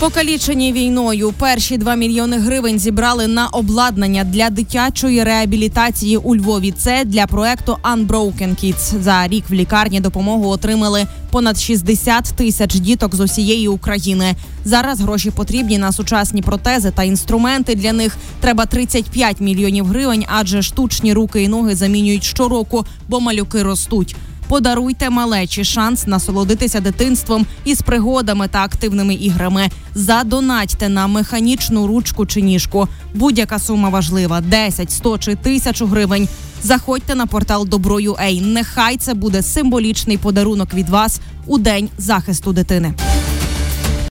Покалічені війною перші 2 мільйони гривень зібрали на обладнання для дитячої реабілітації у Львові. Це для проекту Unbroken Kids. За рік в лікарні допомогу отримали понад 60 тисяч діток з усієї України. Зараз гроші потрібні на сучасні протези та інструменти. Для них треба 35 мільйонів гривень, адже штучні руки і ноги замінюють щороку, бо малюки ростуть. Подаруйте малечі шанс насолодитися дитинством із пригодами та активними іграми. Задонатьте на механічну ручку чи ніжку. Будь-яка сума важлива 10, 100 чи 1000 гривень. Заходьте на портал Доброю Ей. Нехай це буде символічний подарунок від вас у день захисту дитини.